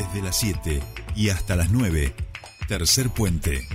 Desde las 7 y hasta las 9, tercer puente.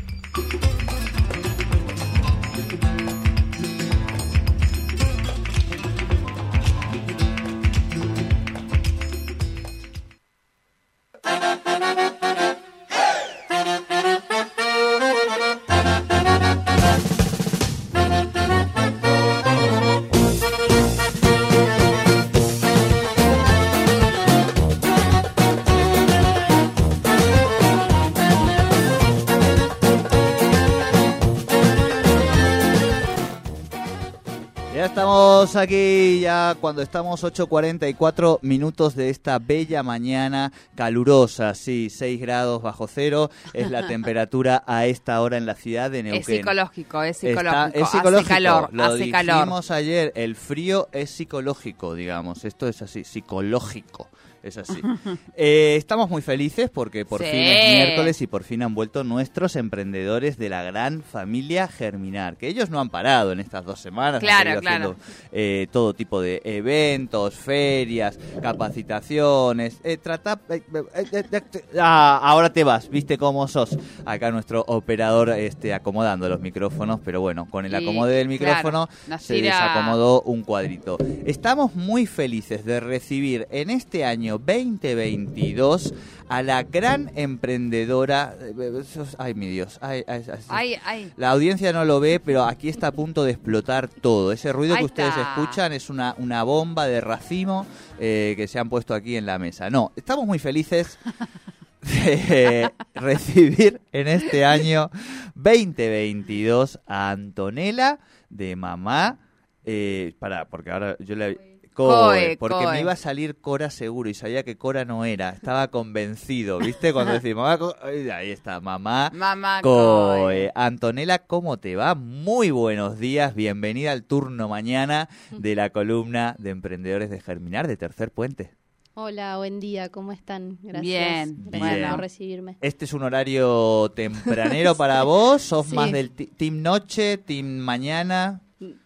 Ya estamos aquí, ya cuando estamos 8.44 minutos de esta bella mañana calurosa, sí, 6 grados bajo cero es la temperatura a esta hora en la ciudad de Neuquén. Es psicológico, es Está- psicológico. es psicológico. Hace calor, Lo hace calor. dijimos ayer, el frío es psicológico, digamos. Esto es así, psicológico. Es así. Eh, estamos muy felices porque por Sí. fin es miércoles y por fin han vuelto nuestros emprendedores de la gran familia Germinar, que ellos no han parado en estas dos semanas. han Claro, haciendo, eh, todo tipo de eventos, ferias, capacitaciones. Eh, trata, eh, eh, ah, ahora te vas, viste cómo sos. Acá nuestro operador este, acomodando los micrófonos, pero bueno, con el Y, acomode del micrófono claro, se desacomodó un cuadrito. Estamos muy felices de recibir en este año 2022 a la gran emprendedora. Ay, mi Dios. Ay, ay, ay, sí. Ay, ay. La audiencia no lo ve, pero aquí está a punto de explotar todo. Ese ruido que ustedes escuchan es una, una bomba de racimo eh, que se han puesto aquí en la mesa. No, estamos muy felices de recibir en este año 2022 a Antonella de mamá. Eh, para, porque ahora yo le. Coe, porque Coe. me iba a salir Cora seguro y sabía que Cora no era. Estaba convencido, ¿viste? Cuando decimos mamá, Co- ahí está, mamá. Mamá Coe. Coe. Antonella, ¿cómo te va? Muy buenos días, bienvenida al turno mañana de la columna de Emprendedores de Germinar de Tercer Puente. Hola, buen día, ¿cómo están? Gracias, Bien, gracias bueno. por recibirme. Este es un horario tempranero para vos, sos Sí. más del team noche, team mañana.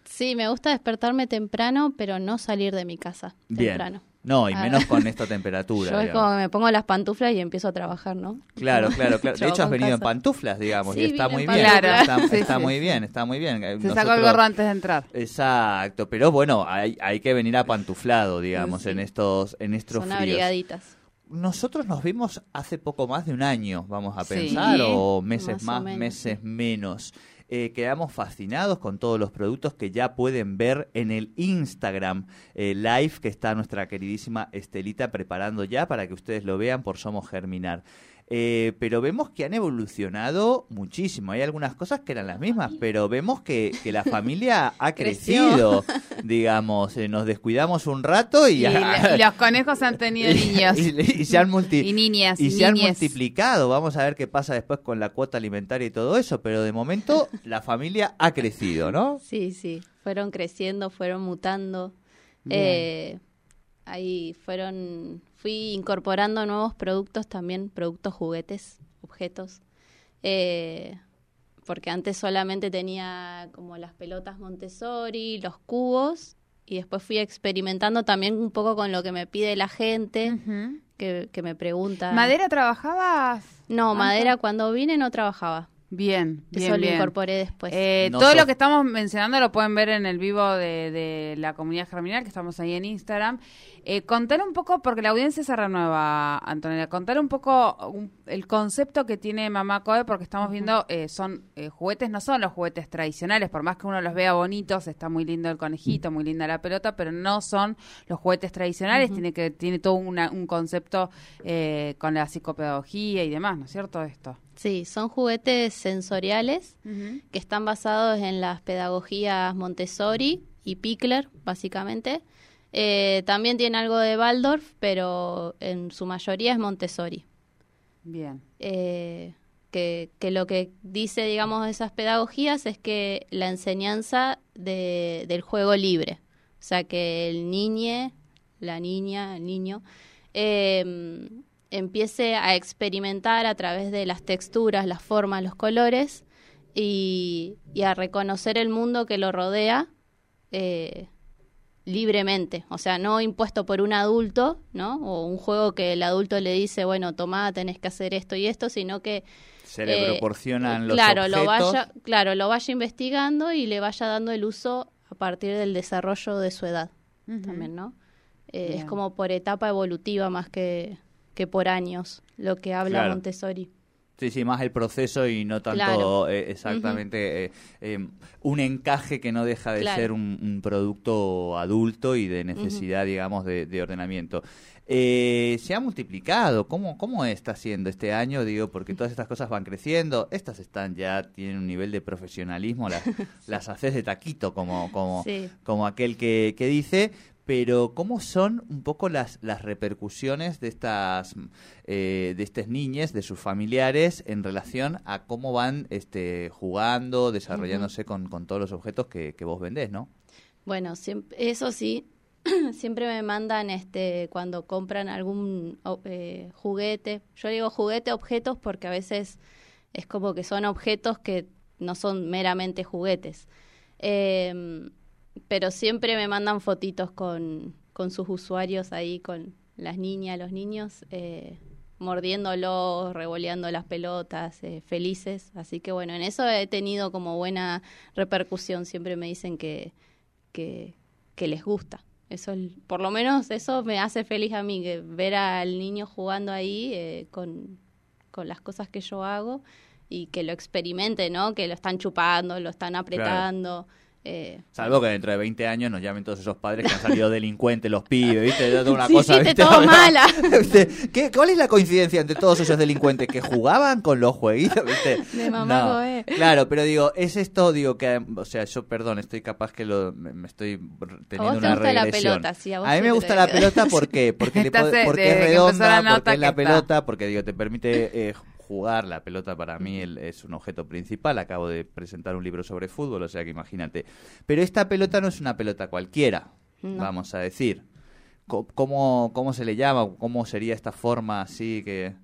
Sí, me gusta despertarme temprano, pero no salir de mi casa Bien. temprano. No, y Ah. menos con esta temperatura. Yo es digamos. como me pongo las pantuflas y empiezo a trabajar, ¿no? Claro, claro, claro. De hecho, has en venido en pantuflas, digamos, Sí, y está muy en bien. Está, Sí, está sí. muy bien, está muy bien. Se sacó el gorro antes de entrar. Exacto, pero bueno, hay, hay que venir apantuflado, digamos, en estos, en estos Son fríos. abrigaditas. Nosotros nos vimos hace poco más de un año, vamos a pensar, o meses Más o más, menos, meses menos. Eh, quedamos fascinados con todos los productos que ya pueden ver en el Instagram eh, Live que está nuestra queridísima Estelita preparando ya para que ustedes lo vean por Somos Germinar. Eh, pero vemos que han evolucionado muchísimo. Hay algunas cosas que eran las mismas, pero vemos que, que la familia ha crecido. Digamos, eh, nos descuidamos un rato y, Y, y los conejos han tenido niños. y, y se han multi- Y niñas, y se han multiplicado. Vamos a ver qué pasa después con la cuota alimentaria y todo eso, pero de momento la familia ha crecido, ¿no? Sí, sí, fueron creciendo, fueron mutando. Eh, ahí fueron, fui incorporando nuevos productos también, productos juguetes, objetos. Eh, porque antes solamente tenía como las pelotas Montessori, los cubos, y después fui experimentando también un poco con lo que me pide la gente, que, que me pregunta. ¿Madera trabajabas? No, madera cuando vine no trabajaba. Bien, bien, Eso lo bien. incorporé después. Eh, No todo sos- lo que estamos mencionando lo pueden ver en el vivo de, de la comunidad germinal, que estamos ahí en Instagram. Eh, contar un poco, porque la audiencia se renueva, Antonella, contar un poco un- el concepto que tiene Mamá Coe, porque estamos viendo, eh, son eh, juguetes, no son los juguetes tradicionales, por más que uno los vea bonitos, está muy lindo el conejito, muy linda la pelota, pero no son los juguetes tradicionales, tiene que tiene todo una- un concepto eh, con la psicopedagogía y demás, ¿no es cierto esto? Sí, son juguetes sensoriales que están basados en las pedagogías Montessori y Pickler, básicamente. Eh, también tiene algo de Waldorf, pero en su mayoría es Montessori. Bien. Eh, que, que lo que dice, digamos, esas pedagogías es que la enseñanza de- del juego libre. O sea, que el niñe, la niña, el niño, eh, empiece a experimentar a través de las texturas, las formas, los colores y, y a reconocer el mundo que lo rodea eh, libremente, o sea, no impuesto por un adulto, ¿no? O un juego que el adulto le dice, bueno, tomá, tenés que hacer esto y esto, sino que se le eh, proporcionan los claro, objetos. Lo vaya, claro, lo vaya investigando y le vaya dando el uso a partir del desarrollo de su edad también, ¿no? Eh, es como por etapa evolutiva más que, que por años, lo que habla Claro. Montessori. Sí, sí, más el proceso y no tanto Claro. eh, exactamente eh, eh, un encaje que no deja de Claro. ser un, un producto adulto y de necesidad, digamos, de, de ordenamiento. Se ha multiplicado. ¿Cómo, ¿Cómo está siendo este año? Digo, porque todas estas cosas van creciendo. Estas están ya, tienen un nivel de profesionalismo. Las, las haces de taquito, como, como, Sí. como aquel que, que dice. Pero, ¿cómo son un poco las, las repercusiones de estas eh, de estas niñas, de sus familiares, en relación a cómo van este, jugando, desarrollándose con, con todos los objetos que, que vos vendés, ¿no? Bueno, eso sí, siempre me mandan este cuando compran algún eh, juguete. Yo digo juguete, objetos, porque a veces es como que son objetos que no son meramente juguetes. Em, pero siempre me mandan fotitos con, con sus usuarios ahí, con las niñas, los niños, eh, mordiéndolos, revoleando las pelotas, eh, felices. Así que bueno, en eso he tenido como buena repercusión. Siempre me dicen que, que, que les gusta. Eso, es- por lo menos eso me hace feliz a mí, que ver al niño jugando ahí eh, con, con las cosas que yo hago y que lo experimente, ¿no? Que lo están chupando, lo están apretando. Eh, Salvo que dentro de 20 años nos llamen todos esos padres que han salido delincuentes, los pibes, ¿viste? Toda una Sí, cosa, ¿viste? todo mala. ¿Qué, ¿Cuál es la coincidencia entre todos esos delincuentes que jugaban con los jueguitos, ¿viste? De mamá No. Claro, pero digo, es esto, digo, que, o sea, yo, perdón, estoy capaz que lo, me, estoy teniendo vos te una gusta la regresión. pelota, sí, a vos a mí me gusta la pelota, ¿por qué? Porque, le de- porque es la redonda, porque es la pelota, porque, digo, te permite eh, jugar. La pelota para mí el- es un objeto principal. Acabo de presentar un libro sobre fútbol, o sea que imagínate. Pero esta pelota no es una pelota cualquiera, No. vamos a decir. ¿Cómo, ¿Cómo se le llama? ¿Cómo sería esta forma así que...?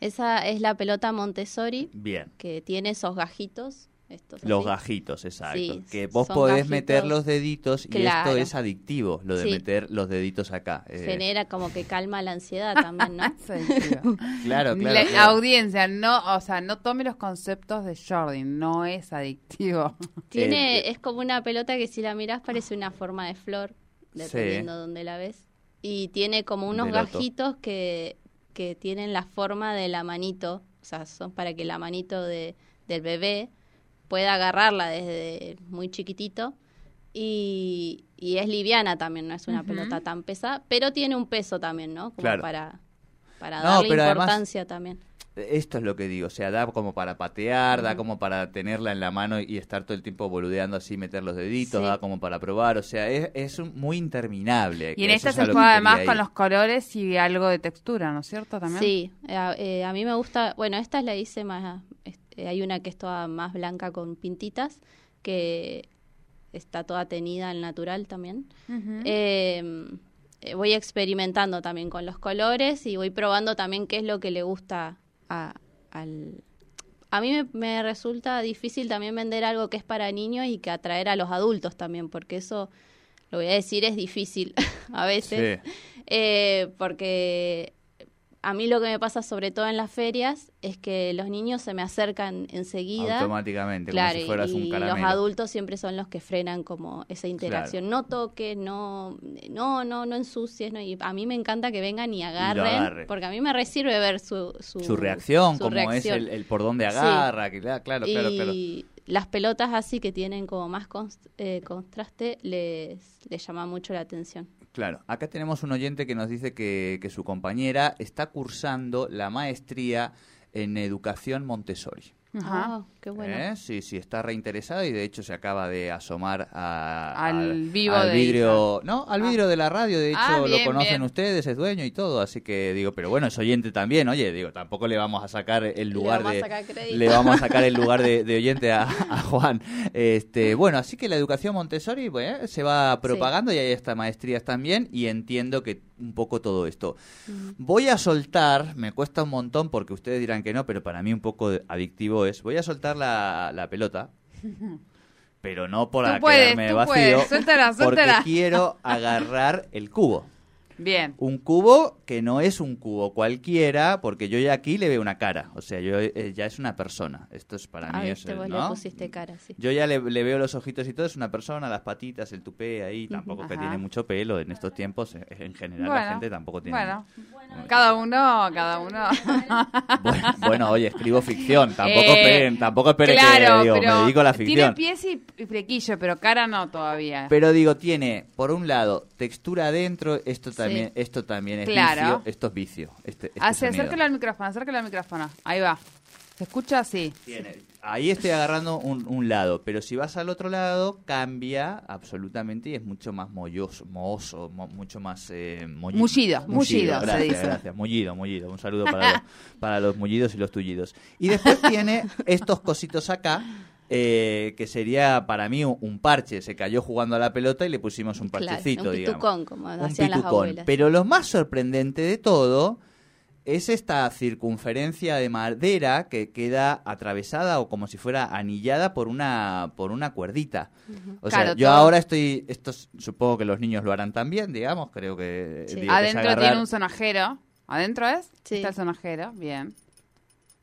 Esa es la pelota Montessori, Bien. que tiene esos gajitos. Estos Los así. gajitos, exacto. Sí, que vos podés gajitos. meter los deditos y Claro. esto es adictivo, lo de Sí. meter los deditos acá. Eh, Genera como que calma la ansiedad también, ¿no? Claro, claro. La claro. audiencia, no, o sea, no tome los conceptos de Jordan, no es adictivo. Tiene, Eh, es como una pelota que si la mirás parece una forma de flor, dependiendo dónde la ves. Y tiene como unos gajitos que, que tienen la forma de la manito, o sea, son para que la manito de, del bebé pueda agarrarla desde muy chiquitito. Y, y es liviana también, no es una pelota tan pesada, pero tiene un peso también, ¿no? Como Claro. para, para No, darle pero además- importancia también. Esto es lo que digo, o sea, da como para patear, da como para tenerla en la mano y estar todo el tiempo boludeando así, meter los deditos, Sí. da como para probar, o sea, es, es un- muy interminable. Y en esta es se juega además con los colores y algo de textura, ¿no es cierto? También. Sí, a, eh, a mí me gusta, bueno, esta la hice más, este, hay una que es toda más blanca con pintitas, que está toda tenida al natural también. Ujú. Eh, eh, voy experimentando también con los colores y voy probando también qué es lo que le gusta a, al... A mí me, me resulta difícil también vender algo que es para niños y que atraer a los adultos también, porque eso, lo voy a decir, es difícil a veces. Sí. Eh, porque a mí lo que me pasa sobre todo en las ferias es que los niños se me acercan enseguida. Automáticamente, Claro, como si fueras y un los caramelo. adultos siempre son los que frenan como esa interacción. No toques, no, no, no, no ensucies, no. Y a mí me encanta que vengan y agarren, agarre. porque a mí me resirve ver su, su, Su reacción, su como reacción. es el, el por dónde Sí. agarra, que, claro, claro, y claro. las pelotas así que tienen como más cons- eh, contraste les, les llama mucho la atención. Claro, acá tenemos un oyente que nos dice que, que su compañera está cursando la maestría en educación Montessori. Ajá. Ah, qué bueno. ¿Eh? Sí, sí, está reinteresada y de hecho se acaba de asomar a- Al vivo al de vidrio, no, al vidrio de la radio, de hecho Ah, lo bien, conocen bien. ustedes, es dueño y todo, así que digo, pero bueno, es oyente también, oye, digo, tampoco le vamos a sacar el lugar de le vamos a sacar el lugar de, de oyente a, a Juan. Este, bueno, así que la educación Montessori bueno, se va propagando y hay estas maestrías también y entiendo que un poco todo esto. Voy a soltar, me cuesta un montón porque ustedes dirán que no, pero para mí un poco adictivo es, voy a soltar la, la pelota pero no por Tú puedes, quedarme vacío, puedes. Suéltala, porque quiero agarrar el cubo. Bien. Un cubo que no es un cubo cualquiera, porque yo ya aquí le veo una cara. O sea, yo eh, ya es una persona. Esto es para Ah, mí eso, vos le ¿no? pusiste cara, sí. Yo ya le, le veo los ojitos y todo, es una persona, las patitas, el tupé ahí, tampoco que tiene mucho pelo en estos tiempos, eh, en general la Bueno, gente tampoco tiene. Bueno, cada uno, cada uno. Bueno, bueno, oye, escribo ficción, tampoco Eh, esperen, tampoco esperen claro, que digo, pero me dedico a la Tiene ficción. pies y, y flequillo, pero cara no todavía. Pero digo, tiene, por un lado, textura adentro, esto también, esto también es Claro. vicio, esto es vicio. Este, este acérquelo al micrófono, acérquelo al micrófono. Ahí va. ¿Se escucha así? Tiene. Ahí estoy agarrando un, un lado, pero si vas al otro lado, cambia absolutamente y es mucho más molloso, mohoso, mo- mucho más... Eh, molli- Mullido, mullido, se gracias, dice. gracias. Mullido, mullido. Un saludo para, los, para los mullidos y los tullidos. Y después tiene estos cositos acá, eh, que sería para mí un, parche. Se cayó jugando a la pelota y le pusimos un Claro, parchecito, un digamos. pitucón, como Un hacían las pitucón. abuelas. Pero lo más sorprendente de todo es esta circunferencia de madera que queda atravesada o como si fuera anillada por una por una cuerdita. O sea, Claro, yo todo- ahora estoy, esto es- supongo que los niños lo harán también, digamos, creo que, Sí. digo, que es Adentro agarrar- tiene un sonajero. ¿Adentro es? Sí. Está el sonajero, bien.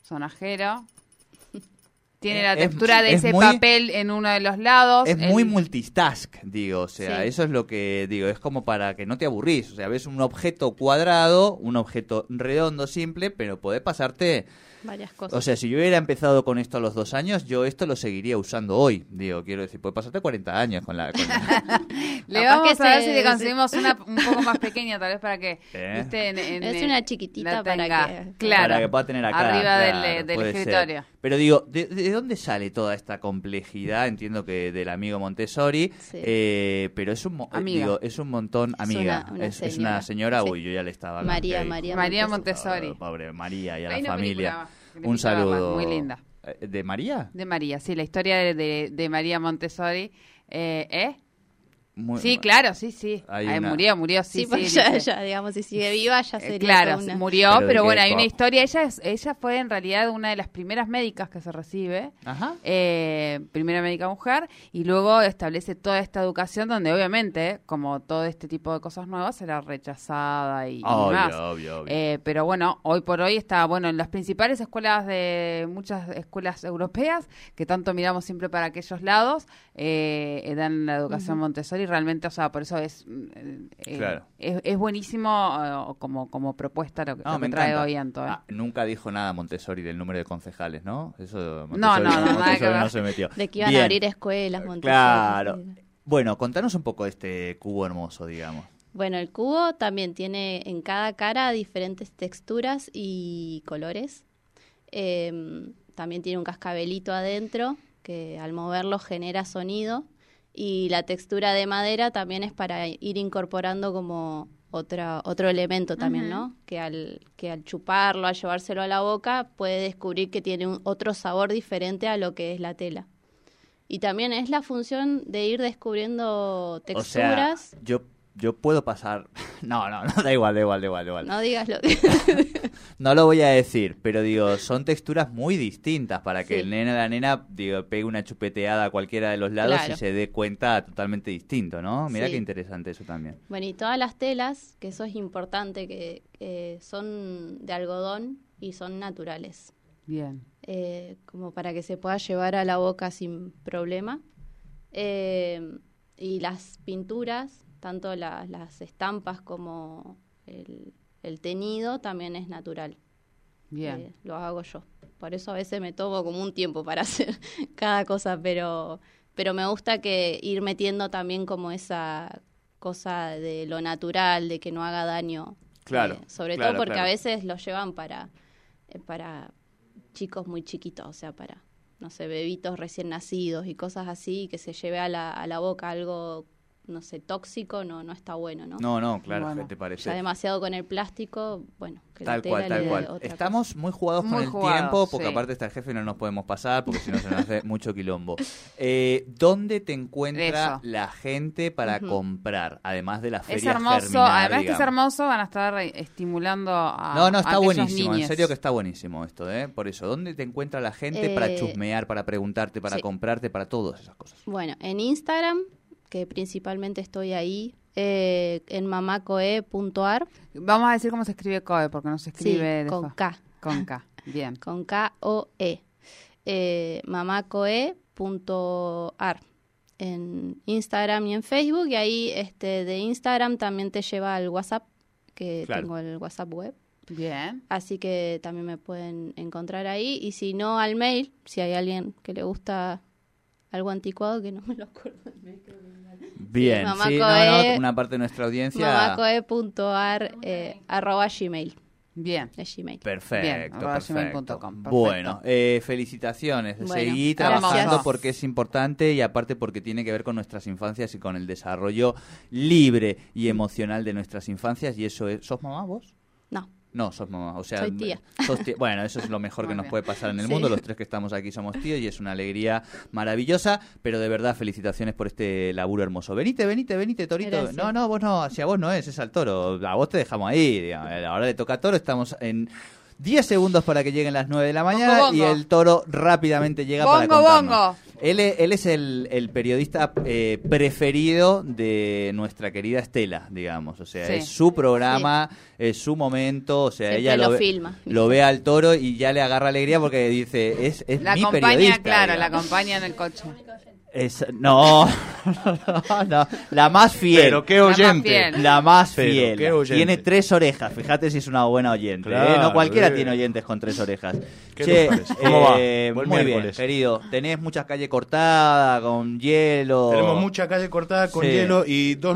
Sonajero. Tiene Eh, la es- textura de es ese muy- papel en uno de los lados. Es muy multitask, digo, o sea, Sí. eso es lo que digo, es como para que no te aburrís, o sea, ves un objeto cuadrado, un objeto redondo, simple, pero puede pasarte Varias cosas. O sea, si yo hubiera empezado con esto a los dos años, yo esto lo seguiría usando hoy. Digo, quiero decir, puede pasarte 40 años con la... con la- Le vamos que a ver se- si le conseguimos una un poco más pequeña, tal vez para que ¿Eh? viste, en- en- Es una chiquitita para que- claro, Para que pueda tener acá. arriba claro, del, ser. Pero digo, ¿de, de dónde sale toda esta complejidad? Entiendo que del amigo Montessori, Sí. eh, pero es un, eh, Amiga. digo, es un montón... Amiga, una- una es, es una señora. Sí. Uy, yo ya le estaba... hablando, María. María, María Montessori. Montessori. Pobre María y a Hay la familia. película Un saludo. muy linda. Eh, ¿De María? De María, sí, la historia de, de, de María Montessori. Eh, ¿eh? Muy- Sí, claro, sí, sí. Ay, una- murió, murió, sí, Sí, sí. porque ya, ya, digamos, si sigue viva ya Eh, sería claro, una- murió, Pero bueno, hay una historia. Ella, es- ella fue en realidad una de las primeras médicas que se recibe. Ajá. eh, primera médica mujer y luego establece toda esta educación donde obviamente como todo este tipo de cosas nuevas era rechazada y, y Obvio, demás. obvio, obvio. Eh, pero bueno, hoy por hoy está, bueno, en las principales escuelas de muchas escuelas europeas, que tanto miramos siempre para aquellos lados, eh, eh, dan la educación Montessori, realmente, o sea, por eso es, mm, eh, Claro. es, es buenísimo eh, como, como propuesta lo que, No, lo me que trae encanta. hoy Anto. ¿eh? Ah, nunca dijo nada Montessori del número de concejales, ¿no? Eso Montessori, No, no, no, Montessori no se metió. De que iban Bien. a abrir escuelas, Montessori. Claro. Bueno, contanos un poco de este cubo hermoso, digamos. Bueno, el cubo también tiene en cada cara diferentes texturas y colores. Em, también tiene un cascabelito adentro que al moverlo genera sonido. Y la textura de madera también es para ir incorporando como otra, otro elemento también, ¿no? Que al, que al chuparlo, al llevárselo a la boca, puede descubrir que tiene un, otro sabor diferente a lo que es la tela. Y también es la función de ir descubriendo O texturas. sea, yo, yo puedo pasar... No, no, no, da igual, da igual, da igual, da igual. No digas lo que... No lo voy a decir, pero digo, son texturas muy distintas para que Sí. el nene o la nena digo, pegue una chupeteada a cualquiera de los lados Claro. y se dé cuenta totalmente distinto, ¿no? Mira Sí. qué interesante eso también. Bueno, y todas las telas, que eso es importante, que que son de algodón y son naturales, Bien. eh, como para que se pueda llevar a la boca sin problema. Eh, y las pinturas, tanto la- las estampas como el, el teñido, también es natural. Bien. Eh, lo hago yo. Por eso a veces me tomo como un tiempo para hacer cada cosa, pero, pero me gusta que ir metiendo también como esa cosa de lo natural, de que no haga daño. Claro, Eh, sobre claro, todo porque claro. a veces lo llevan para, eh, para chicos muy chiquitos, o sea, para, no sé, bebitos recién nacidos y cosas así, que se lleve a la, a la boca algo no sé, tóxico, no, no está bueno, ¿no? No, no, claro, Bueno. ¿qué te parece? Ya demasiado con el plástico, bueno, que la Tal tela cual, le tal dé cual. Estamos muy jugados con Muy el jugados, tiempo, porque sí. aparte está el jefe y no nos podemos pasar, porque si no se nos hace mucho quilombo. Eh, ¿Dónde te encuentra Eso. la gente para Ujú. comprar, además de la Es feria hermoso, Germinar, además que es hermoso, van a estar estimulando a No, no, está buenísimo, en serio que está buenísimo esto, ¿eh? Por eso, ¿dónde te encuentra la gente para Eh, chusmear, para preguntarte, para sí. comprarte, para todas esas cosas? Bueno, en Instagram, que principalmente estoy ahí, eh, en mamacoe.ar, Vamos a decir cómo se escribe COE, porque no se sí, escribe de con fa- K, Con K, bien. con K-O-E, eh, mamacoe.ar en Instagram y en Facebook, y ahí este, de Instagram también te lleva al WhatsApp, que Claro. tengo el WhatsApp web. Bien. Así que también me pueden encontrar ahí. Y si no, al mail, si hay alguien que le gusta algo anticuado, que no me lo acuerdo. Bien, Mamá sí, no, Coe- no, una parte de nuestra audiencia... mamacoe.ar eh, arroba gmail. Bien. Es gmail. Perfecto, Bien, perfecto. Bueno, eh, felicitaciones. Bueno, Seguí gracias. trabajando porque es importante y aparte porque tiene que ver con nuestras infancias y con el desarrollo libre y emocional de nuestras infancias. Y eso es... ¿Sos mamá vos? No, No, sos mamá. O sea, Soy tía. sos tía. Bueno, eso es lo mejor que nos puede pasar en el Sí. mundo. Los tres que estamos aquí somos tíos y es una alegría maravillosa. Pero de verdad, felicitaciones por este laburo hermoso. Venite, venite, venite, Torito. No, no, vos no. Hacia vos no es, es al toro. A vos te dejamos ahí. digamos. Ahora le toca a Toro. Estamos en 10 segundos para que lleguen las 9 de la mañana Bongo, y bongo. el Toro rápidamente llega para Bongo, contarnos. bongo. Él, es- él es el, el periodista eh, preferido de nuestra querida Estela, digamos. O sea, Sí. es su programa, es su momento. O sea, Siempre ella lo, lo ve, filma. lo ve al toro y ya le agarra alegría porque dice, es, es La mi acompaña, periodista. claro, la digamos. acompaña en el coche. Es- no, no, no, la más fiel. Pero qué La más oyente. fiel. La más fiel. Tiene tres orejas. Fíjate si es una buena oyente. ¿eh? No cualquiera eh. tiene oyentes con tres orejas. ¿Qué eh, muy bien, querido. Tenés mucha calle cortada, con hielo. Tenemos mucha calle cortada con Sí. hielo y dos